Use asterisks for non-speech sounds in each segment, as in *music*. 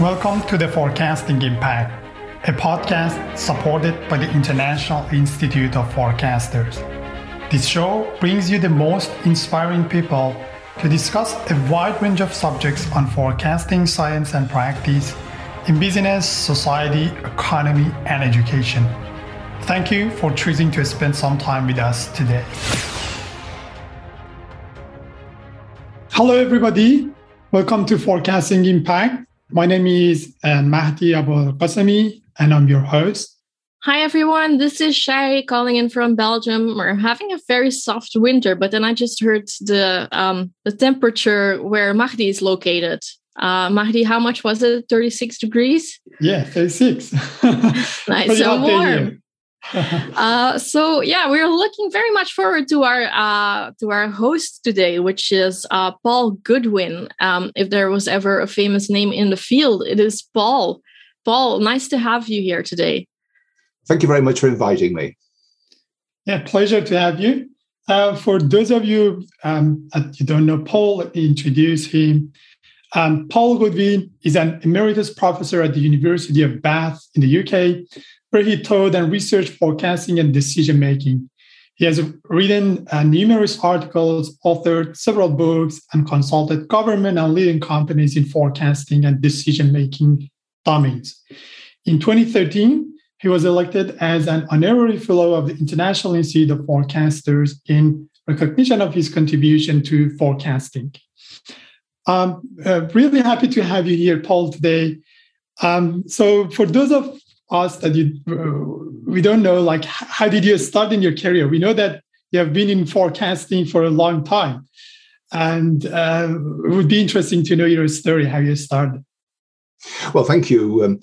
Welcome to the Forecasting Impact, a podcast supported by the International Institute of Forecasters. This show brings you the most inspiring people to discuss a wide range of subjects on forecasting science and practice in business, society, economy, and education. Thank you for choosing to spend some time with us today. Hello, everybody. Welcome to Forecasting Impact. My name is uh, Mahdi Abolghasemi, and I'm your host. Hi, everyone. This is Shay calling in from Belgium. We're having a very soft winter, but then I just heard the um, the temperature where Mahdi is located. Uh, Mahdi, how much was it? 36 degrees? Yeah, 36. *laughs* nice and warm. *laughs* uh, so yeah, we're looking very much forward to our uh, to our host today, which is uh, Paul Goodwin. Um, if there was ever a famous name in the field, it is Paul. Paul, nice to have you here today. Thank you very much for inviting me. Yeah, pleasure to have you. Uh, for those of you um, that you don't know Paul, let me introduce him. Um, Paul Goodwin is an emeritus professor at the University of Bath in the UK where he taught and researched forecasting and decision making. He has written uh, numerous articles, authored several books, and consulted government and leading companies in forecasting and decision making domains. In 2013, he was elected as an honorary fellow of the International Institute of Forecasters in recognition of his contribution to forecasting. Um, uh, really happy to have you here, Paul, today. Um, so, for those of us that you uh, we don't know like how did you start in your career? We know that you have been in forecasting for a long time. And uh, it would be interesting to know your story how you started. Well thank you. Um,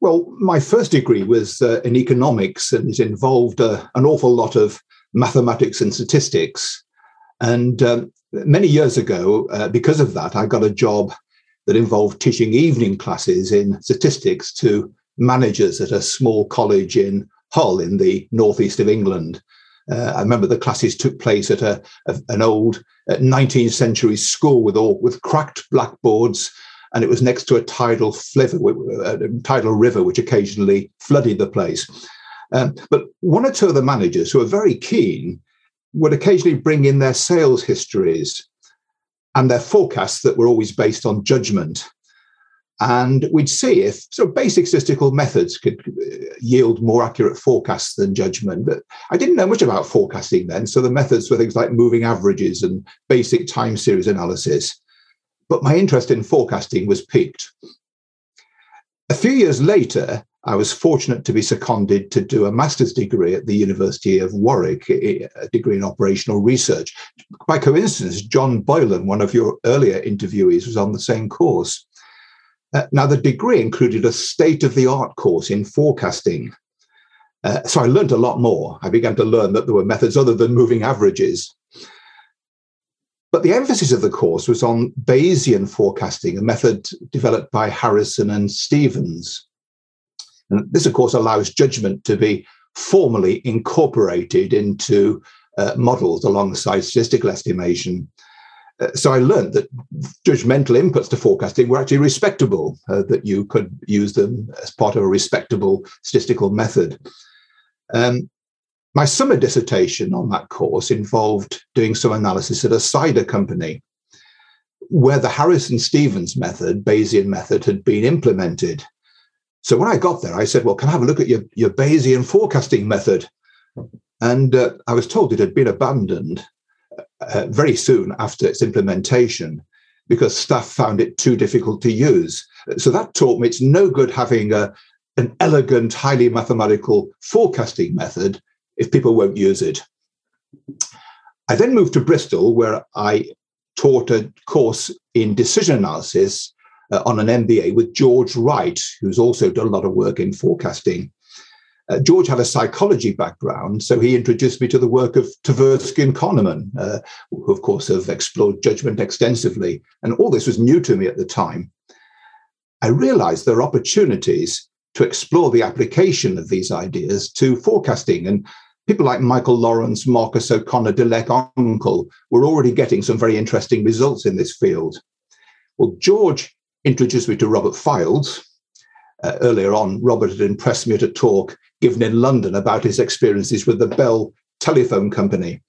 well my first degree was uh, in economics and it involved uh, an awful lot of mathematics and statistics. And um, many years ago uh, because of that i got a job that involved teaching evening classes in statistics to managers at a small college in Hull in the northeast of England. Uh, I remember the classes took place at a, a an old 19th uh, century school with all with cracked blackboards, and it was next to a tidal, fliver, uh, tidal river, which occasionally flooded the place. Um, but one or two of the managers who were very keen would occasionally bring in their sales histories and their forecasts that were always based on judgment. And we'd see if sort of basic statistical methods could uh, yield more accurate forecasts than judgment. But I didn't know much about forecasting then. So the methods were things like moving averages and basic time series analysis. But my interest in forecasting was piqued. A few years later, I was fortunate to be seconded to do a master's degree at the University of Warwick, a degree in operational research. By coincidence, John Boylan, one of your earlier interviewees, was on the same course. Uh, now, the degree included a state of the art course in forecasting. Uh, so I learned a lot more. I began to learn that there were methods other than moving averages. But the emphasis of the course was on Bayesian forecasting, a method developed by Harrison and Stevens. And this, of course, allows judgment to be formally incorporated into uh, models alongside statistical estimation. Uh, so I learned that judgmental inputs to forecasting were actually respectable, uh, that you could use them as part of a respectable statistical method. Um, my summer dissertation on that course involved doing some analysis at a cider company where the Harrison Stevens method, Bayesian method, had been implemented. So when I got there, I said, Well, can I have a look at your, your Bayesian forecasting method? And uh, I was told it had been abandoned uh, very soon after its implementation because staff found it too difficult to use. So that taught me it's no good having a, an elegant, highly mathematical forecasting method if people won't use it. I then moved to Bristol, where I taught a course in decision analysis uh, on an MBA with George Wright, who's also done a lot of work in forecasting. Uh, George had a psychology background, so he introduced me to the work of Tversky and Kahneman, uh, who, of course, have explored judgment extensively. And all this was new to me at the time. I realized there are opportunities to explore the application of these ideas to forecasting. And people like Michael Lawrence, Marcus O'Connor, Dilek Önkal were already getting some very interesting results in this field. Well, George introduced me to Robert Fildes. Uh, earlier on, Robert had impressed me at a talk given in London about his experiences with the Bell Telephone Company.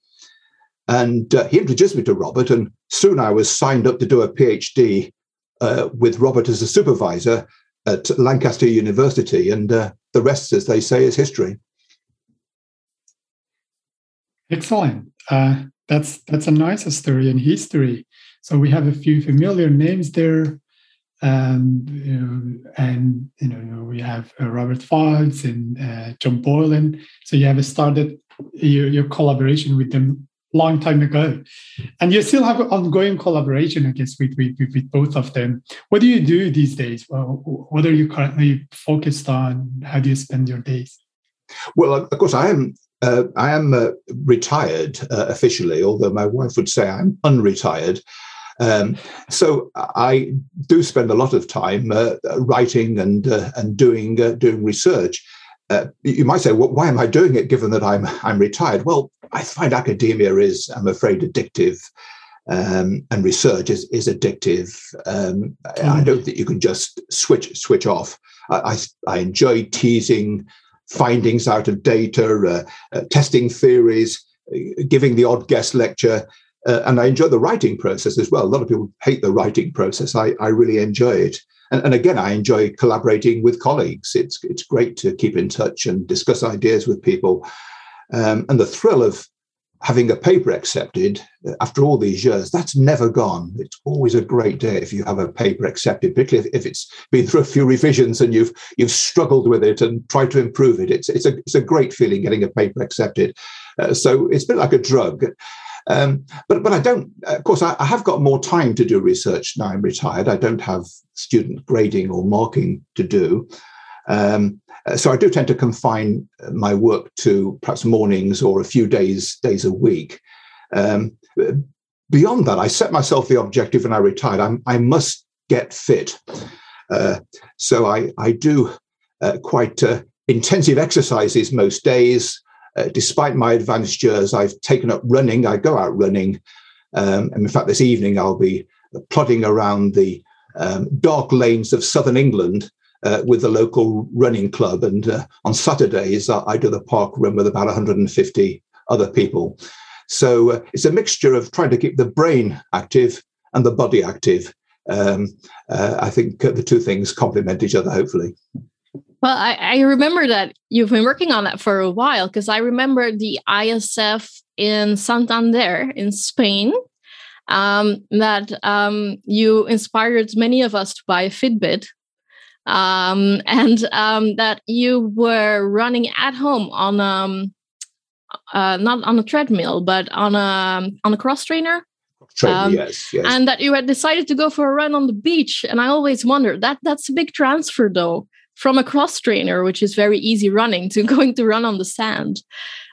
And uh, he introduced me to Robert, and soon I was signed up to do a PhD uh, with Robert as a supervisor at Lancaster University. And uh, the rest, as they say, is history. Excellent. Uh, that's that's a nice story in history. So we have a few familiar names there, um, you know, and you know we have uh, Robert Fildes and uh, John Boylan. So you have started your, your collaboration with them long time ago, and you still have ongoing collaboration, I guess, with, with with both of them. What do you do these days? Well, what are you currently focused on? How do you spend your days? Well, of course, I am uh, I am uh, retired uh, officially, although my wife would say I'm unretired. Um, so I do spend a lot of time uh, writing and uh, and doing uh, doing research. you might say, well, why am I doing it given that I'm I'm retired? Well, I find academia is, I'm afraid, addictive. Um, and research is, is addictive. Um, mm. I don't think you can just switch switch off. I, I, I enjoy teasing findings out of data, uh, uh, testing theories, uh, giving the odd guest lecture. Uh, and I enjoy the writing process as well. A lot of people hate the writing process. I, I really enjoy it. And, and, again, I enjoy collaborating with colleagues. It's, it's great to keep in touch and discuss ideas with people. Um, and the thrill of having a paper accepted uh, after all these years, that's never gone. It's always a great day if you have a paper accepted, particularly if, it's been through a few revisions and you've you've struggled with it and tried to improve it. It's it's a it's a great feeling getting a paper accepted. Uh, so it's a bit like a drug. Um, but but I don't. Of course, I, I, have got more time to do research now. I'm retired. I don't have student grading or marking to do. Um, uh, so I do tend to confine my work to perhaps mornings or a few days days a week. Um, beyond that, I set myself the objective when I retired. I'm, i must get fit. Uh, so I, I do uh, quite uh, intensive exercises most days. Uh, despite my advanced years, I've taken up running. I go out running. Um, and in fact, this evening I'll be plodding around the um, dark lanes of southern England uh, with the local running club. And uh, on Saturdays, I, I, do the park run with about 150 other people. So uh, it's a mixture of trying to keep the brain active and the body active. Um, uh, I think the two things complement each other, hopefully. Well, I, I remember that you've been working on that for a while because I remember the ISF in Santander in Spain um, that um, you inspired many of us to buy a Fitbit um, *laughs* and um, that you were running at home on um, uh, not on a treadmill, but on a on a cross trainer. um, yes, yes. And that you had decided to go for a run on the beach. And I always wondered that that's a big transfer though from a cross trainer, which is very easy running, to *laughs* going to run on the sand.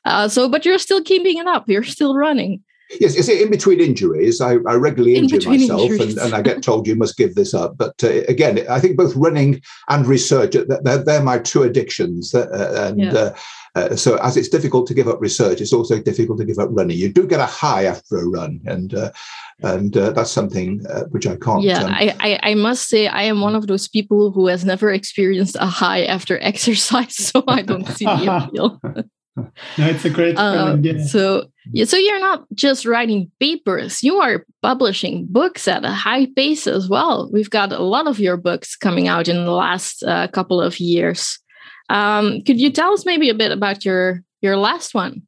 Uh, so, but you're still keeping it up. You're still running. Yes, it's in between injuries. I, I regularly injure myself, and, and, I get *laughs* told you must give this up. But uh, again, I think both running and research they're, they're my two addictions. Uh, and yeah. uh, uh, so, as it's difficult to give up research, it's also difficult to give up running. You do get a high after a run, and uh, and uh, that's something which I can't. Yeah, um, I, I, I must say I am one of those people who has never experienced a high after *laughs* exercise, so I don't see the *laughs* appeal. *laughs* no, it's a great uh, yeah. So, yeah, so you're not just writing papers; you are publishing books at a high pace as well. We've got a lot of your books coming out in the last uh, couple of years. Um, could you tell us maybe a bit about your your last one?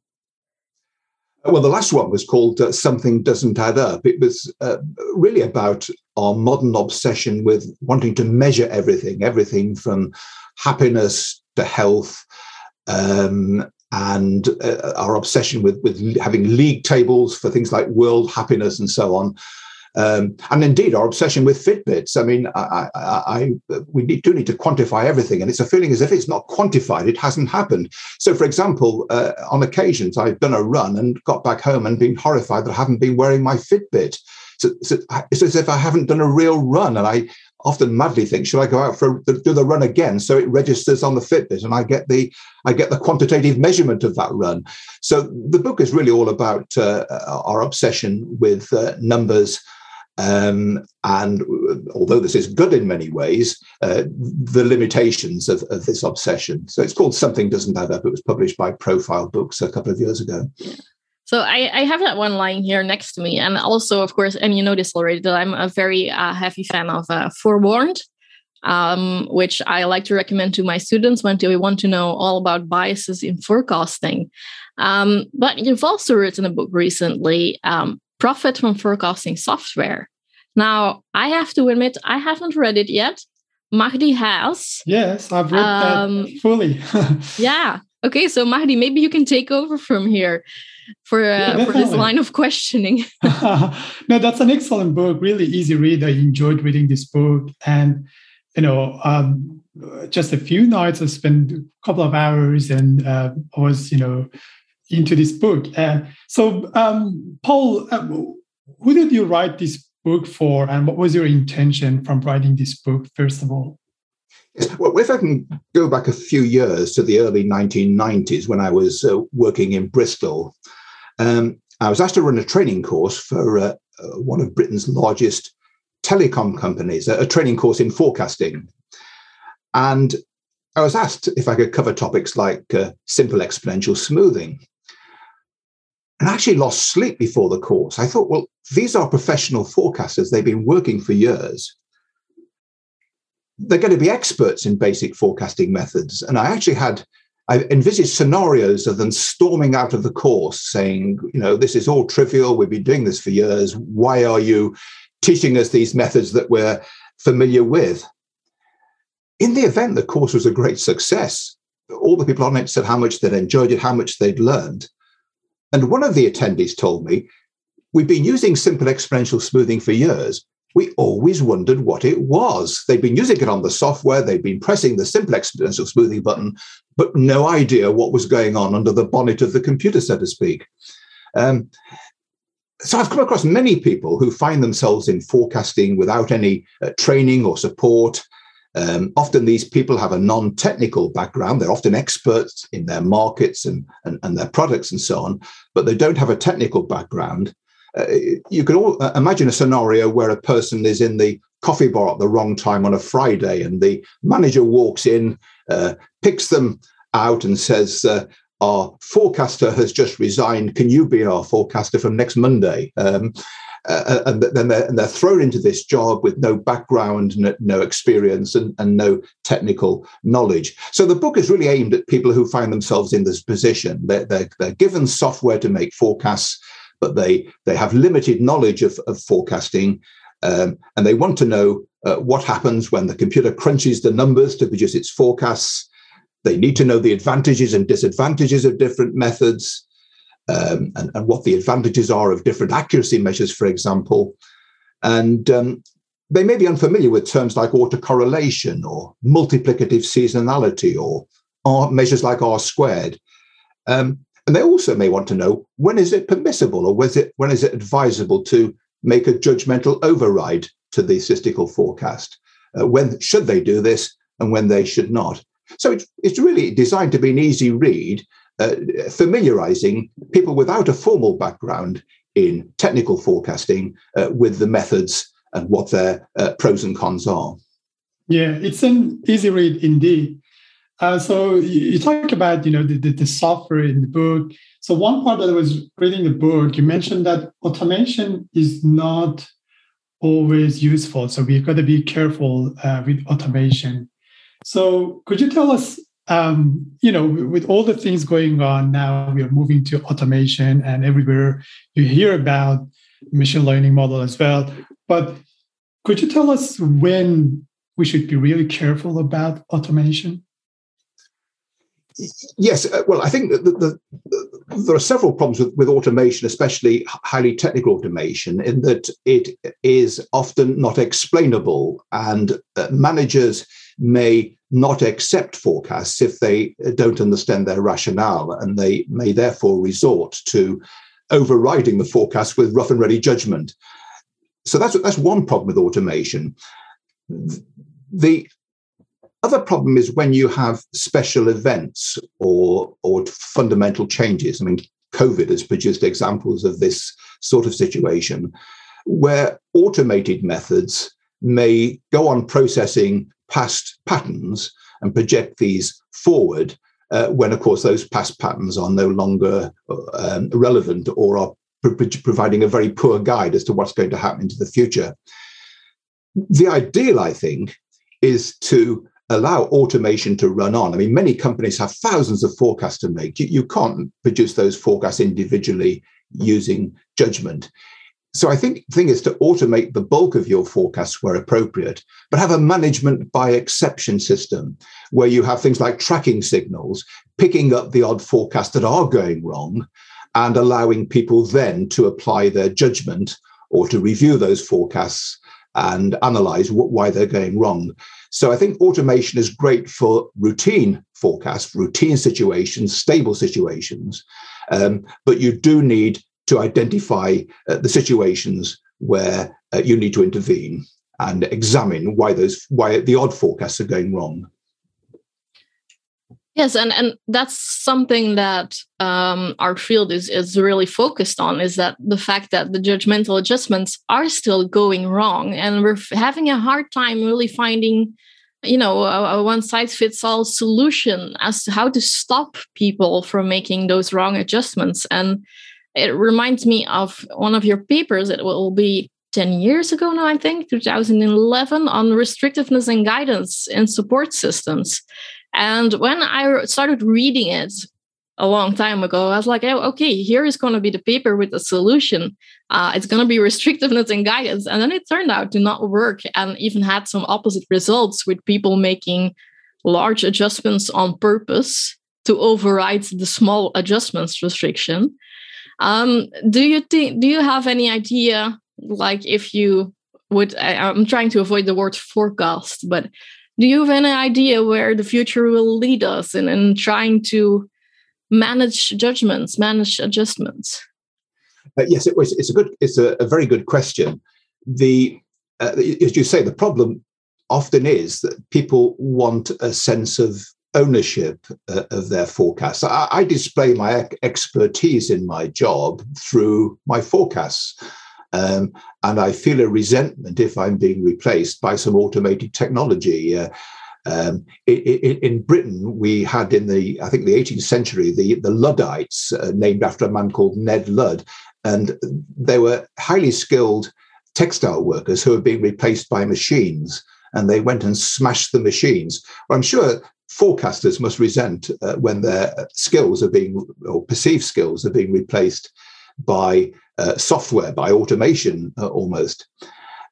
Well, the last one was called uh, "Something Doesn't Add Up." It was uh, really about our modern obsession with wanting to measure everything, everything from happiness to health, um, and uh, our obsession with, with having league tables for things like world happiness and so on. Um, and indeed, our obsession with Fitbits. I mean, I, I, I, we need, do need to quantify everything, and it's a feeling as if it's not quantified, it hasn't happened. So, for example, uh, on occasions, I've done a run and got back home and been horrified that I haven't been wearing my Fitbit. So, so it's as if I haven't done a real run, and I often madly think, should I go out for do the run again? So it registers on the Fitbit, and I get the I get the quantitative measurement of that run. So the book is really all about uh, our obsession with uh, numbers Um, and although this is good in many ways, uh, the limitations of, of, this obsession. So it's called Something Doesn't Add Up. It was published by Profile Books a couple of years ago. So I, I have that one line here next to me. And also, of course, and you know this already, that I'm a very uh, heavy fan of uh, Forewarned, um, which I like to recommend to my students when they want to know all about biases in forecasting. Um, but you've also written a book recently, um, Profit from Forecasting Software. Now, I have to admit, I haven't read it yet. Mahdi has. Yes, I've read um, that fully. *laughs* yeah. Okay, so Mahdi, maybe you can take over from here for uh, yeah, for this line of questioning. *laughs* no, that's an excellent book. Really easy read. I enjoyed reading this book, and you know, um, just a few nights I spent a couple of hours, and uh, I was you know into this book. And so, um, Paul, uh, who did you write this book for, and what was your intention from writing this book, first of all? Well, if I can go back a few years to the early 1990s when I was uh, working in Bristol, um, I was asked to run a training course for uh, uh, one of Britain's largest telecom companies, a, a training course in forecasting. And I was asked if I could cover topics like uh, simple exponential smoothing and I actually lost sleep before the course. I thought, well, these are professional forecasters. They've been working for years. They're going to be experts in basic forecasting methods. And I actually had, I envisaged scenarios of them storming out of the course saying, you know, this is all trivial. We've been doing this for years. Why are you teaching us these methods that we're familiar with? In the event, the course was a great success. All the people on it said how much they'd enjoyed it, how much they'd learned. And one of the attendees told me, We've been using simple exponential smoothing for years. We always wondered what it was. They'd been using it on the software, they'd been pressing the simple exponential smoothing button, but no idea what was going on under the bonnet of the computer, so to speak. Um, so I've come across many people who find themselves in forecasting without any uh, training or support, um, often these people have a non-technical background. They're often experts in their markets and, and, and their products and so on, but they don't have a technical background. Uh, you can all uh, imagine a scenario where a person is in the coffee bar at the wrong time on a Friday, and the manager walks in, uh, picks them out, and says, uh, "Our forecaster has just resigned. Can you be our forecaster from next Monday?" Um, uh, and then they're, and they're, thrown into this job with no background, no, no experience, and, and, no technical knowledge. So the book is really aimed at people who find themselves in this position. They're, they're, they're given software to make forecasts, but they they have limited knowledge of, of forecasting, um, and they want to know uh, what happens when the computer crunches the numbers to produce its forecasts. They need to know the advantages and disadvantages of different methods um, and, and, what the advantages are of different accuracy measures, for example. And um, they may be unfamiliar with terms like autocorrelation or multiplicative seasonality or R, measures like R squared. Um, and they also may want to know when is it permissible or when is it, when is it advisable to make a judgmental override to the statistical forecast? Uh, when should they do this and when they should not? So it's, it's really designed to be an easy read uh, familiarizing people without a formal background in technical forecasting uh, with the methods and what their uh, pros and cons are. Yeah, it's an easy read indeed. Uh, so you talk about you know the, the, the, software in the book. So one part that I was reading the book, you mentioned that automation is not always useful. So we've got to be careful uh, with automation. So could you tell us um, you know, with all the things going on now, we are moving to automation, and everywhere you hear about machine learning model as well. But could you tell us when we should be really careful about automation? Yes, uh, well, I think that the, the, the, there are several problems with, with automation, especially highly technical automation, in that it is often not explainable, and uh, managers may not accept forecasts if they don't understand their rationale, and they may therefore resort to overriding the forecast with rough and ready judgment. So that's that's one problem with automation. The other problem is when you have special events or or fundamental changes. I mean, COVID has produced examples of this sort of situation. where automated methods may go on processing past patterns and project these forward uh, when, of course, those past patterns are no longer um, relevant or are providing a very poor guide as to what's going to happen into the future. The ideal, I think, is to allow automation to run on. I mean, many companies have thousands of forecasts to make. You, you can't produce those forecasts individually using judgment. So I think the thing is to automate the bulk of your forecasts where appropriate, but have a management by exception system where you have things like tracking signals, picking up the odd forecasts that are going wrong and allowing people then to apply their judgment or to review those forecasts and analyze why they're going wrong. So I think automation is great for routine forecasts, routine situations, stable situations. Um, but you do need to identify uh, the situations where uh, you need to intervene and examine why those why the odd forecasts are going wrong. Yes, and, and that's something that um, our field is, is really focused on is that the fact that the judgmental adjustments are still going wrong. And we're having a hard time really finding, you know, a, a one size fits all solution as to how to stop people from making those wrong adjustments. And it reminds me of one of your papers. It will be 10 years ago now, I think, 2011, on restrictiveness and guidance in support systems. And when I started reading it a long time ago, I was like, oh, okay, here is going to be the paper with the solution. Uh, it's going to be *laughs* restrictiveness and guidance. And then it turned out to not work and even had some opposite results with people making large adjustments on purpose to override the small adjustments restriction. Um, do you think, do you have any idea, like if you would, I, I'm trying to avoid the word forecast, but do you have any idea where the future will lead us in, in trying to manage judgments, manage adjustments? Uh, yes, it was. It's a good. It's a, a very good question. The uh, as you say, the problem often is that people want a sense of ownership uh, of their forecasts. I, I display my expertise in my job through my forecasts. Um, and I feel a resentment if I'm being replaced by some automated technology. Uh, um, in, in, Britain, we had in the, I think, the 18th century, the, the Luddites, uh, named after a man called Ned Ludd. And they were highly skilled textile workers who were being replaced by machines. And they went and smashed the machines. I'm sure forecasters must resent uh, when their skills are being, or perceived skills are being replaced by uh, software, by automation uh, almost.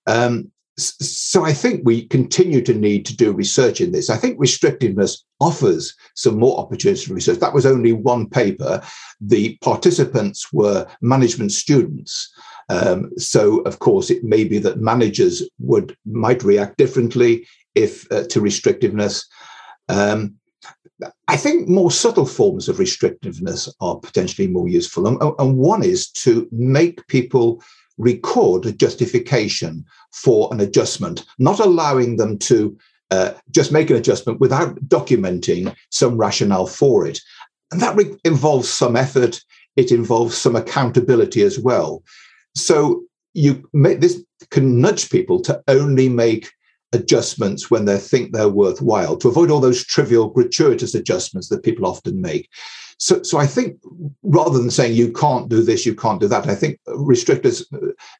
Um, so I think we continue to need to do research in this. I think restrictiveness offers some more opportunities for research. That was only one paper. The participants were management students. Um, so of course it may be that managers would might react differently if uh, to restrictiveness. Um, I think more subtle forms of restrictiveness are potentially more useful. And, and, one is to make people record a justification for an adjustment, not allowing them to uh, just make an adjustment without documenting some rationale for it. And that re- involves some effort, it involves some accountability as well. So you make this can nudge people to only make adjustments when they think they're worthwhile, to avoid all those trivial, gratuitous adjustments that people often make. So, so I think rather than saying you can't do this, you can't do that, I think restrictors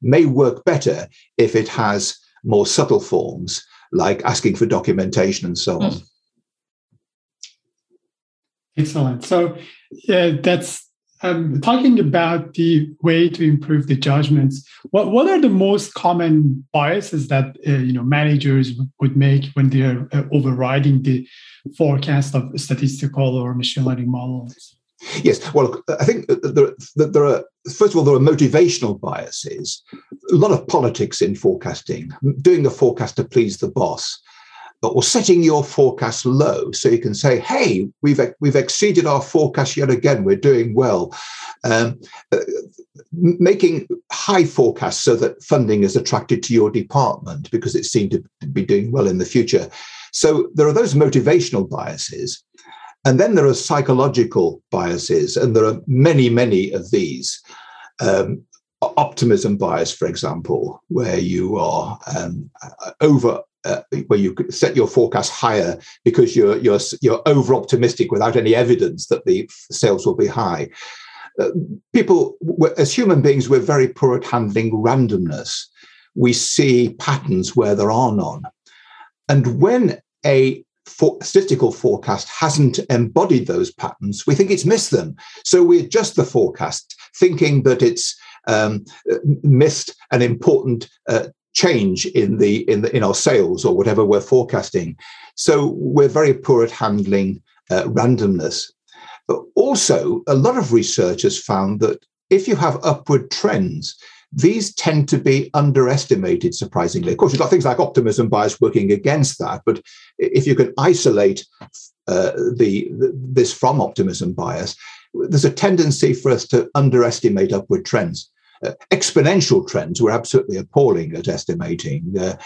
may work better if it has more subtle forms like asking for documentation and so on. Hmm. Excellent. So, yeah, that's um, talking about the way to improve the judgments, what, what are the most common biases that uh, you know managers would make when they're uh, overriding the forecast of statistical or machine learning models? Yes, well, I think there, there are first of all there are motivational biases, a lot of politics in forecasting, doing the forecast to please the boss or setting your forecast low so you can say, "Hey, we've we've exceeded our forecast yet again. We're doing well." Um, uh, making high forecasts so that funding is attracted to your department because it seemed to be doing well in the future. So there are those motivational biases. And then there are psychological biases, and there are many, many of these. Um, optimism bias, for example, where you are um, over uh, where you set your forecast higher because you're you're you're over optimistic without any evidence that the sales will be high. Uh, people, as human beings, we're very poor at handling randomness. We see patterns where there are none, and when a for, statistical forecast hasn't embodied those patterns, we think it's missed them. So we adjust the forecast, thinking that it's um, missed an important uh, change in the in the in our sales or whatever we're forecasting. So we're very poor at handling uh, randomness. But also, a lot of research has found that if you have upward trends, these tend to be underestimated, surprisingly. Of course, you've got things like optimism bias working against that, but if you can isolate uh, the, the, this from optimism bias, there's a tendency for us to underestimate upward trends uh, exponential trends were absolutely appalling at estimating. Uh,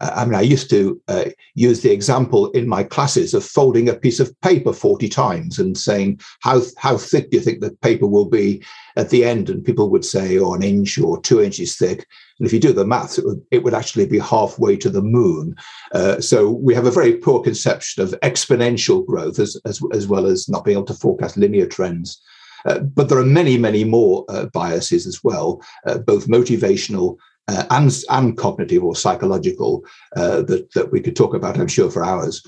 I mean, I used to uh, use the example in my classes of folding a piece of paper 40 times and saying, how, how thick do you think the paper will be at the end? And people would say, oh, an inch or two inches thick. And if you do the maths, it would, it would actually be halfway to the moon. Uh, so we have a very poor conception of exponential growth as, as, as well as not being able to forecast linear trends. Uh, but there are many, many more uh, biases as well, uh, both motivational uh, and, and cognitive or psychological, uh, that, that we could talk about, I'm sure, for hours.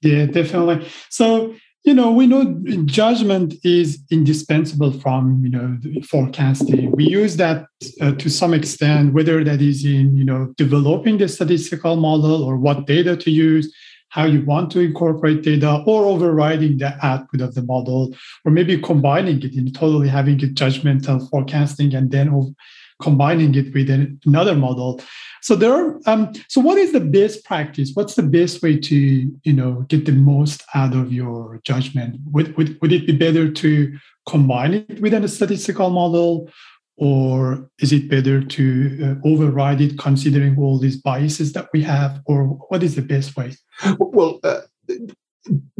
Yeah, definitely. So, you know, we know judgment is indispensable from, you know, forecasting. We use that to some extent, whether that is in, you know, developing the statistical model or what data to use how you want to incorporate data or overriding the output of the model, or maybe combining it in totally having a judgmental forecasting and then combining it with another model. So there are, um, so what is the best practice? What's the best way to, you know, get the most out of your judgment? Would, would, would it be better to combine it with a statistical model or is it better to uh, override it considering all these biases that we have? Or what is the best way? Well uh,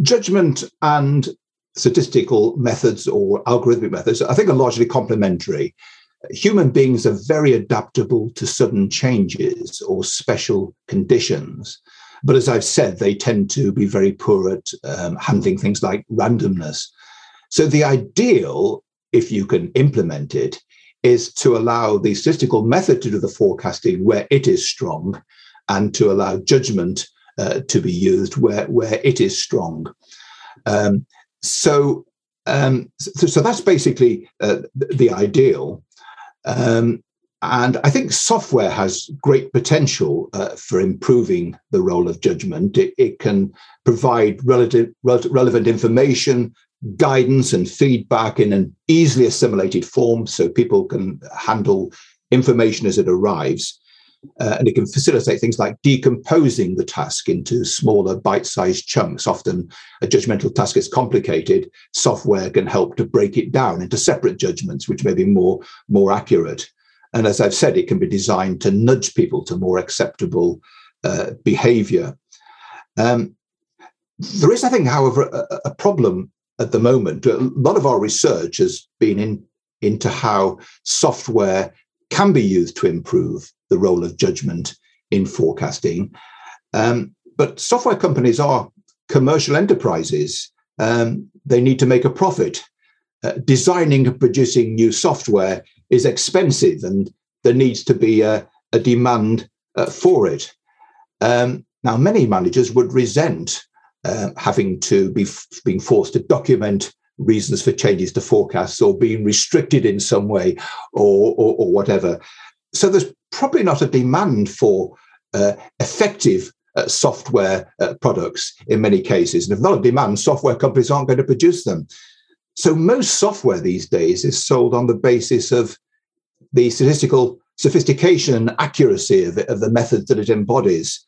judgment and statistical methods or algorithmic methods i think are largely complementary. Human beings are very adaptable to sudden changes or special conditions. But as i've said they tend to be very poor at um, handling things like randomness. So the ideal if you can implement it is to allow the statistical method to do the forecasting where it is strong and to allow judgment uh, to be used where, where it is strong. Um, so, um, so, so, that's basically uh, the ideal. Um, and I think software has great potential uh, for improving the role of judgment. It, it can provide relative, relevant information guidance and feedback in an easily assimilated form so people can handle information as it arrives. Uh, and it can facilitate things like decomposing the task into smaller bite-sized chunks. Often a judgmental task is complicated. Software can help to break it down into separate judgments, which may be more, more accurate. And as I've said, it can be designed to nudge people to more acceptable uh, behavior. Um, there is, I think, however, a, a problem at the moment. A lot of our research has been in, into how software can be used to improve the role of judgment in forecasting. Um, but software companies are commercial enterprises. Um, they need to make a profit. Uh, designing and producing new software is expensive, and there needs to be a, a demand uh, for it. Um, now, many managers would resent uh, having to be being forced to document reasons for changes to forecasts or being restricted in some way or, or, or whatever. So there's probably not a demand for uh, effective uh, software uh, products in many cases. And if not a demand, software companies aren't going to produce them. So most software these days is sold on the basis of the statistical sophistication and accuracy of, it, of the methods that it embodies.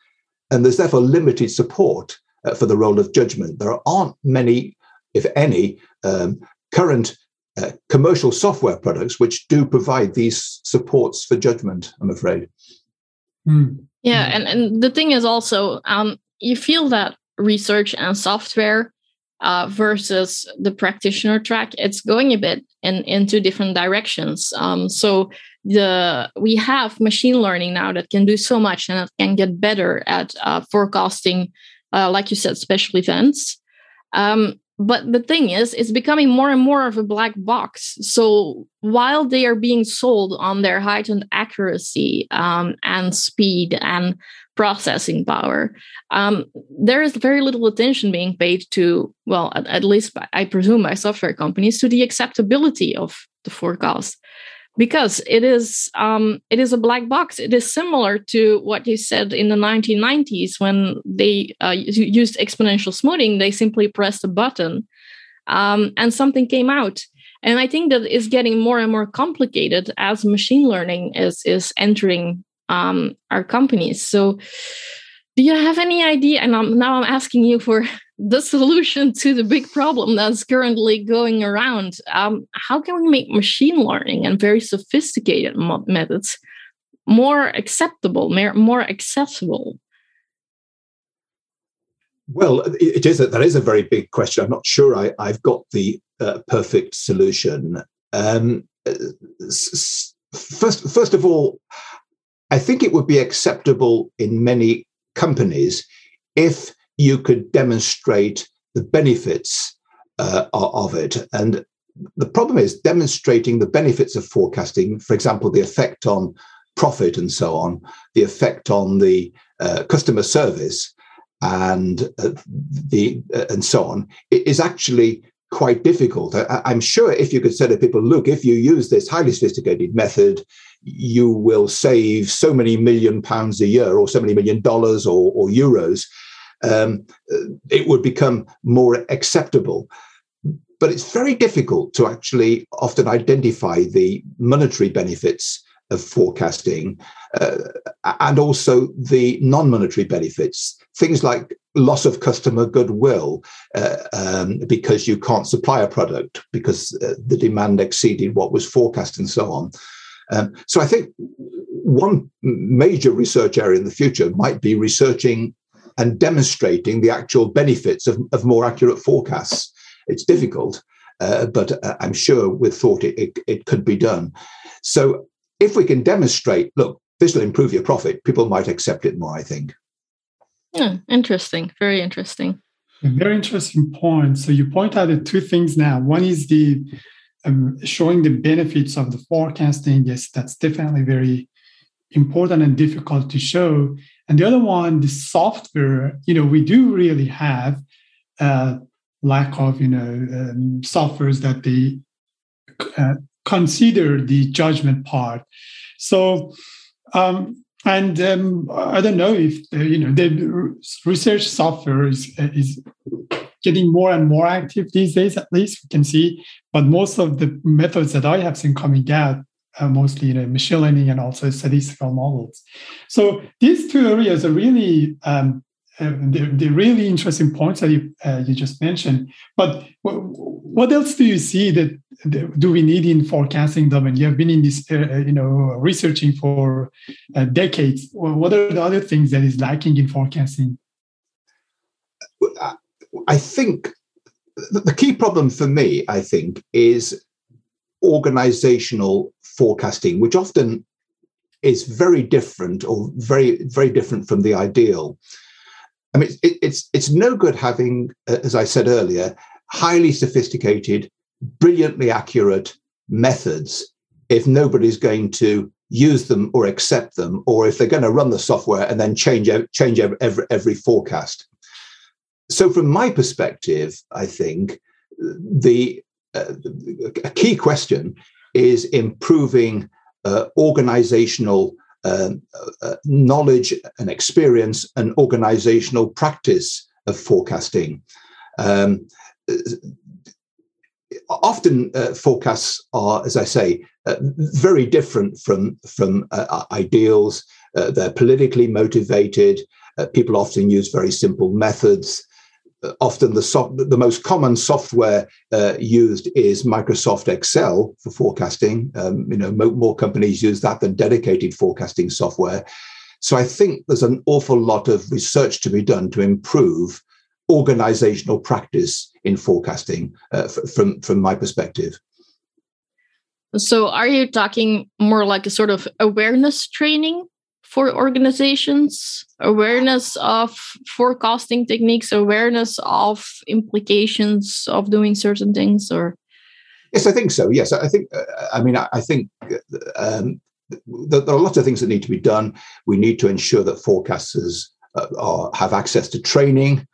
And there's therefore limited support uh, for the role of judgment. There aren't many, if any, um, current uh, commercial software products which do provide these supports for judgment, I'm afraid. Mm. Yeah, and, and the thing is also, um, you feel that research and software uh, versus the practitioner track, it's going a bit in into different directions. Um, so the we have machine learning now that can do so much and it can get better at uh, forecasting, uh, like you said, special events. Um, but the thing is it's becoming more and more of a black box so while they are being sold on their heightened accuracy um, and speed and processing power um, there is very little attention being paid to well at, at least i presume by software companies to the acceptability of the forecast because it is um, it is a black box. It is similar to what you said in the 1990s when they uh, used exponential smoothing. They simply pressed a button, um, and something came out. And I think that is getting more and more complicated as machine learning is is entering um, our companies. So, do you have any idea? And I'm, now I'm asking you for the solution to the big problem that's currently going around. Um, how can we make machine learning and very sophisticated mo- methods more acceptable, more, more accessible? Well, it is a, that is a very big question. I'm not sure I, have got the uh, perfect solution. Um, first, first of all, I think it would be acceptable in many companies if you could demonstrate the benefits uh, of it. And the problem is demonstrating the benefits of forecasting, for example, the effect on profit and so on, the effect on the uh, customer service and uh, the uh, and so on, it is actually quite difficult. I, am sure if you could say to people, look, if you use this highly sophisticated method, you will save so many million pounds a year or so many million dollars or, or euros um, it would become more acceptable. But it's very difficult to actually often identify the monetary benefits of forecasting uh, and also the non monetary benefits. Things like loss of customer goodwill uh, um, because you can't supply a product because uh, the demand exceeded what was forecast and so on. Um, so I think one major research area in the future might be researching and demonstrating the actual benefits of, of more accurate forecasts. It's difficult, uh, but uh, I'm sure with thought it, it, it could be done. So if we can demonstrate, look, this will improve your profit, people might accept it more, I think. Yeah, interesting. Very interesting. A very interesting point. So you point out the two things now. One is the um, showing the benefits of the forecasting. Yes, that's definitely very important and difficult to show. And the other one, the software, you know, we do really have a lack of, you know, um, softwares that they uh, consider the judgment part. So, um, and um, I don't know if uh, you know the research software is is getting more and more active these days. At least we can see, but most of the methods that I have seen coming out uh, mostly you know, machine learning and also statistical models. So these two areas are really um, uh, the, really interesting points that you, uh, you just mentioned. But w- what else do you see that, that, do we need in forecasting domain? You have been in this, uh, uh you know, researching for uh, decades. What are the other things that is lacking in forecasting? I think the key problem for me, I think, is organizational forecasting, which often is very different or very very different from the ideal. I mean, it, it's it's no good having, uh, as I said earlier, highly sophisticated, brilliantly accurate methods if nobody's going to use them or accept them, or if they're going to run the software and then change change every, every, every forecast. So, from my perspective, I think the a key question is improving uh, organizational uh, uh, knowledge and experience and organizational practice of forecasting. Um, often uh, forecasts are, as I say, uh, very different from from uh, ideals. they're politically motivated. people often use very simple methods often the soft, the most common software uh, used is Microsoft Excel for forecasting. Um, you know, mo- more companies use that than dedicated forecasting software. So I think there's an awful lot of research to be done to improve organizational practice in forecasting uh, f- from from my perspective. So, are you talking more like a sort of awareness training for organizations, awareness of forecasting techniques, awareness of implications of doing certain things, or? Yes, I think so. Yes, I think. Uh, I mean, I, I think um, there, there, are lots of things that need to be done. We need to ensure that forecasters uh, are, have access to training.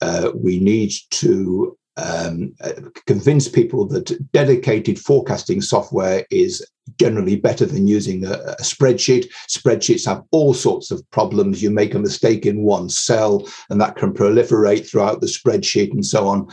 Uh, we need to um, uh, convince people that dedicated forecasting software is generally better than using a, a, spreadsheet. Spreadsheets have all sorts of problems. You make a mistake in one cell, and that can proliferate throughout the spreadsheet and so on.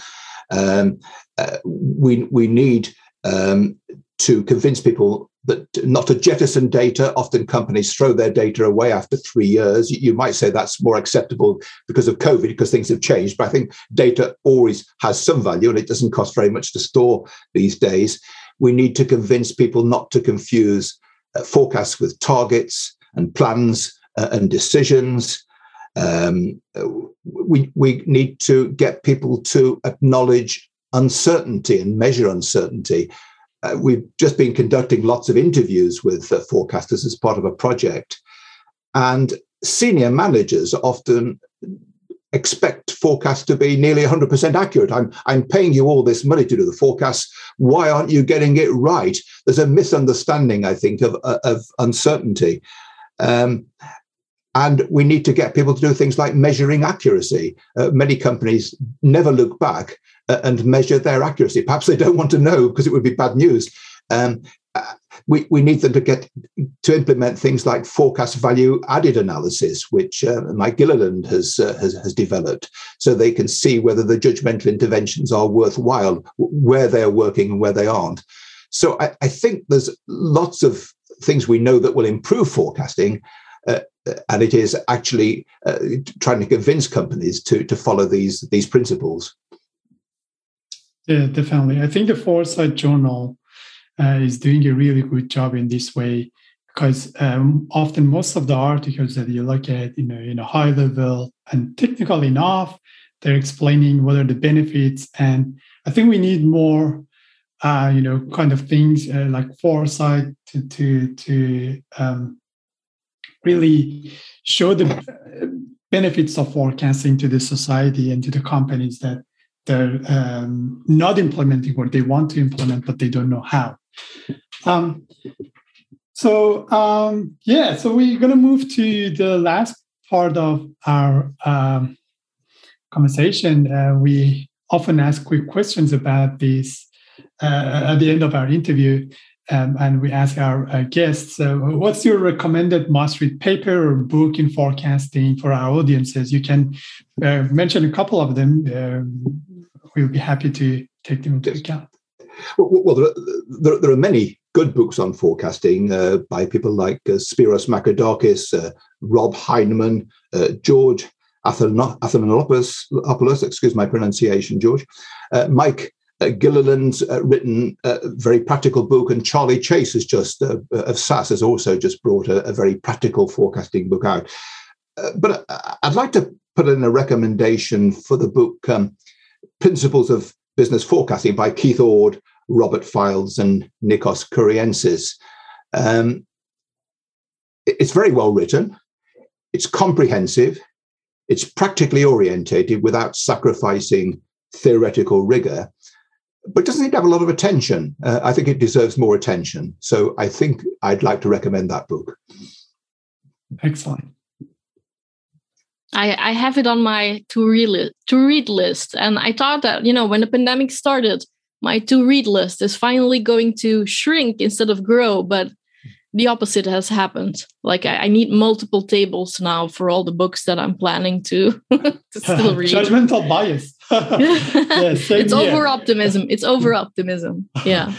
Um, uh, we we need um, to convince people that not to jettison data. Often companies throw their data away after three years. You might say that's more acceptable because of COVID, because things have changed. But I think data always has some value and it doesn't cost very much to store these days. We need to convince people not to confuse uh, forecasts with targets and plans uh, and decisions. Um, we, we need to get people to acknowledge uncertainty and measure uncertainty uh, we've just been conducting lots of interviews with uh, forecasters as part of a project. And senior managers often expect forecasts to be nearly 100% accurate. I'm, I'm paying you all this money to do the forecast. Why aren't you getting it right? There's a misunderstanding, I think, of, uh, of uncertainty. Um, and we need to get people to do things like measuring accuracy. Uh, many companies never look back uh, and measure their accuracy. Perhaps they don't want to know because it would be bad news. Um, uh, we, we need them to get to implement things like forecast value added analysis, which uh, Mike Gilliland has, uh, has, has developed, so they can see whether the judgmental interventions are worthwhile, where they're working and where they aren't. So I, I think there's lots of things we know that will improve forecasting, uh, and it is actually uh, trying to convince companies to to follow these these principles. Yeah, definitely. I think the Foresight Journal uh, is doing a really good job in this way because um, often most of the articles that you look at, you know, in a high level and technical enough, they're explaining what are the benefits, and I think we need more, uh, you know, kind of things uh, like foresight to to to um, really show the uh, benefits of forecasting to the society and to the companies that they're um, not implementing or they want to implement, but they don't know how. Um, so um, yeah, so we're going to move to the last part of our um, conversation. Uh, we often ask quick questions about this uh, at the end of our interview. Um, and we ask our uh, guests, uh, what's your recommended must-read paper or book in forecasting for our audiences? You can uh, mention a couple of them. Um, we'll be happy to take them into account. Well, well there, are, there, there, are many good books on forecasting uh, by people like uh, Spyros Makridakis, uh, Rob Hyndman, uh, George Athanasopoulos, excuse my pronunciation, George, uh, Mike uh, Gilliland's uh, written a very practical book, and Charlie Chase has just uh, of SAS has also just brought a, a very practical forecasting book out. Uh, but I'd like to put in a recommendation for the book um, Principles of Business Forecasting by Keith Ord, Robert Fildes, and Nikos Kourentzes. Um, it's very well written, it's comprehensive, it's practically orientated without sacrificing theoretical rigor, but doesn't it have a lot of attention? Uh, I think it deserves more attention. So I think I'd like to recommend that book. Excellent. I, I have it on my to read to read list, and I thought that you know when the pandemic started, my to read list is finally going to shrink instead of grow. But the opposite has happened. Like I, I need multiple tables now for all the books that I'm planning to, *laughs* to still *laughs* read. Judgmental bias. *laughs* yeah, it's over optimism. It's over optimism. Yeah.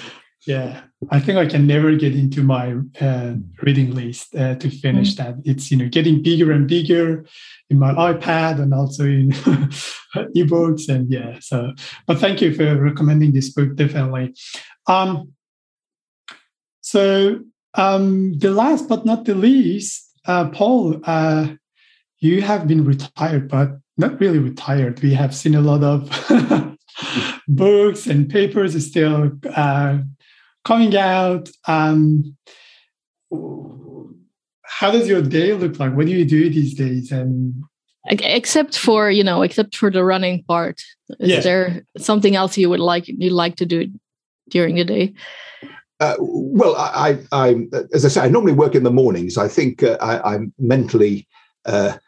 Yeah, I think I can never get into my uh, reading list uh, to finish mm-hmm. that. It's you know getting bigger and bigger in my iPad and also in ebooks and yeah. So, but thank you for recommending this book. Definitely. Um, so um, the last but not the least, uh, Paul, uh, you have been retired, but not really retired. We have seen a lot of *laughs* books and papers still uh, coming out. Um, how does your day look like? What do you do these days? And except for you know, except for the running part, is yeah. there something else you would like you like to do during the day? Uh, well, I, I, as I say, I normally work in the mornings. I think uh, I, am mentally uh,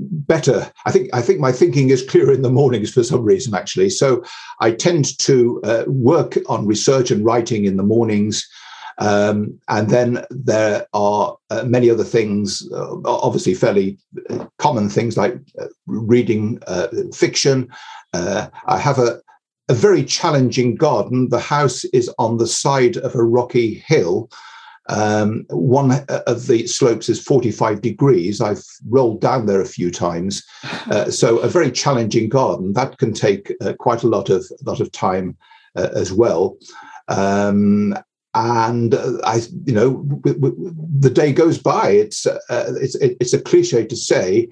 better. I think I think my thinking is clearer in the mornings for some reason, actually. So I tend to uh, work on research and writing in the mornings. Um, and then there are uh, many other things, uh, obviously fairly common things like reading fiction. I have a, a very challenging garden. The house is on the side of a rocky hill. Um, one of the slopes is 45 degrees. I've rolled down there a few times. *laughs* Uh, so a very challenging garden. That can take uh, quite a lot of, lot of time uh, as well. Um, and uh, I, you know, w- w- the day goes by. It's uh, it's it's a cliche to say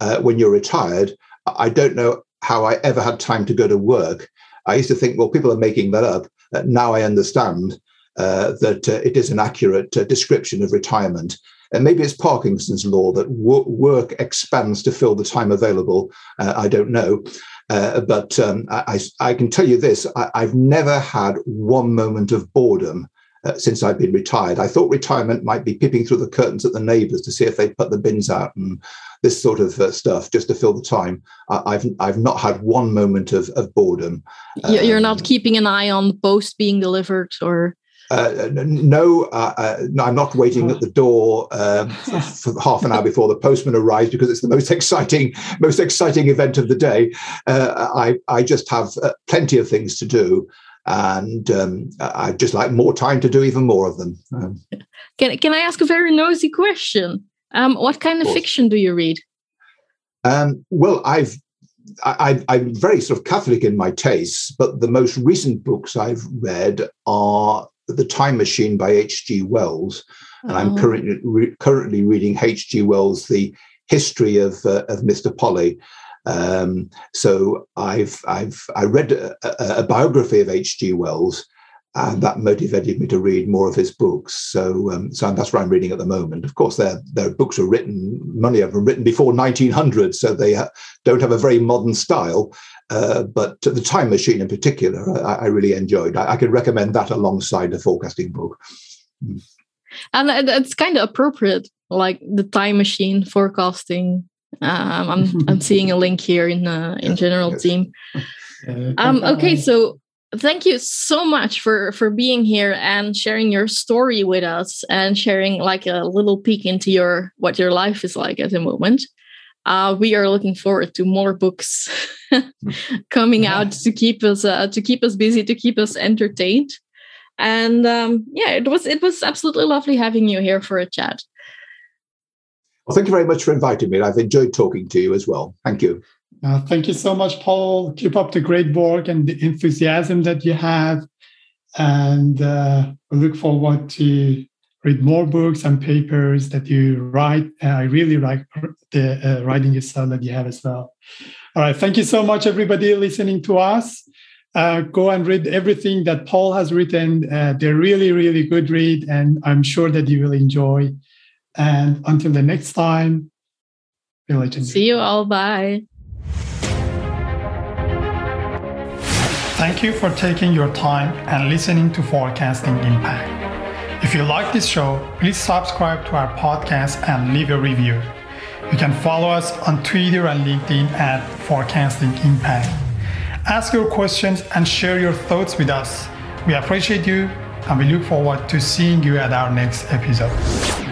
uh, when you're retired. I don't know how I ever had time to go to work I used to think, well, people are making that up. Uh, now I understand uh, that uh, it is an accurate uh, description of retirement. And maybe it's Parkinson's law that w- work expands to fill the time available. Uh, I don't know. Uh, but um, I, I, can tell you this I, have never had one moment of boredom uh, since I've been retired. I thought retirement might be peeping through the curtains at the neighbours to see if they put the bins out and this sort of uh, stuff just to fill the time. I, have I've not had one moment of, of boredom. You're um, not keeping an eye on the post being delivered, or. Uh, no, uh, uh, no, I'm not waiting at the door um, *laughs* for half an hour before the postman arrives because it's the most *laughs* exciting, most exciting event of the day. Uh, I, I just have uh, plenty of things to do, and um, I'd just like more time to do even more of them. Um, can Can I ask a very nosy question? Um, what kind of, of fiction do you read? Um, well, I've I, am very sort of Catholic in my tastes, but the most recent books I've read are The Time Machine by H.G. Wells, and I'm oh. currently re- currently reading H.G. Wells' The History of uh, of Mr. Polly. Um, so I've I've I read a, a, biography of H.G. Wells, and that motivated me to read more of his books. So, um, so that's what I'm reading at the moment. Of course, their their books are written, many of them written before 1900, so they ha- don't have a very modern style. Uh, but the Time Machine, in particular, I, I really enjoyed. I, I could recommend that alongside the forecasting book. Mm. And it's kind of appropriate, like the Time Machine forecasting. Um, I'm I'm *laughs* seeing a link here in uh, in yes, General yes. Team. *laughs* Um, okay, so thank you so much for for being here and sharing your story with us and sharing like a little peek into your what your life is like at the moment uh, we are looking forward to more books *laughs* coming yeah. out to keep us uh, to keep us busy to keep us entertained and um, yeah it was it was absolutely lovely having you here for a chat well thank you very much for inviting me i've enjoyed talking to you as well thank you uh, thank you so much, Paul. Keep up the great work and the enthusiasm that you have. And uh, we look forward to read more books and papers that you write. Uh, I really like the uh, writing style that you have as well. All right. Thank you so much, everybody listening to us. Uh, go and read everything that Paul has written. Uh, they're really, really good read, and I'm sure that you will enjoy. And until the next time, See you all. Bye. Thank you for taking your time and listening to Forecasting Impact. If you like this show, please subscribe to our podcast and leave a review. You can follow us on Twitter and LinkedIn at Forecasting Impact. Ask your questions and share your thoughts with us. We appreciate you and we look forward to seeing you at our next episode.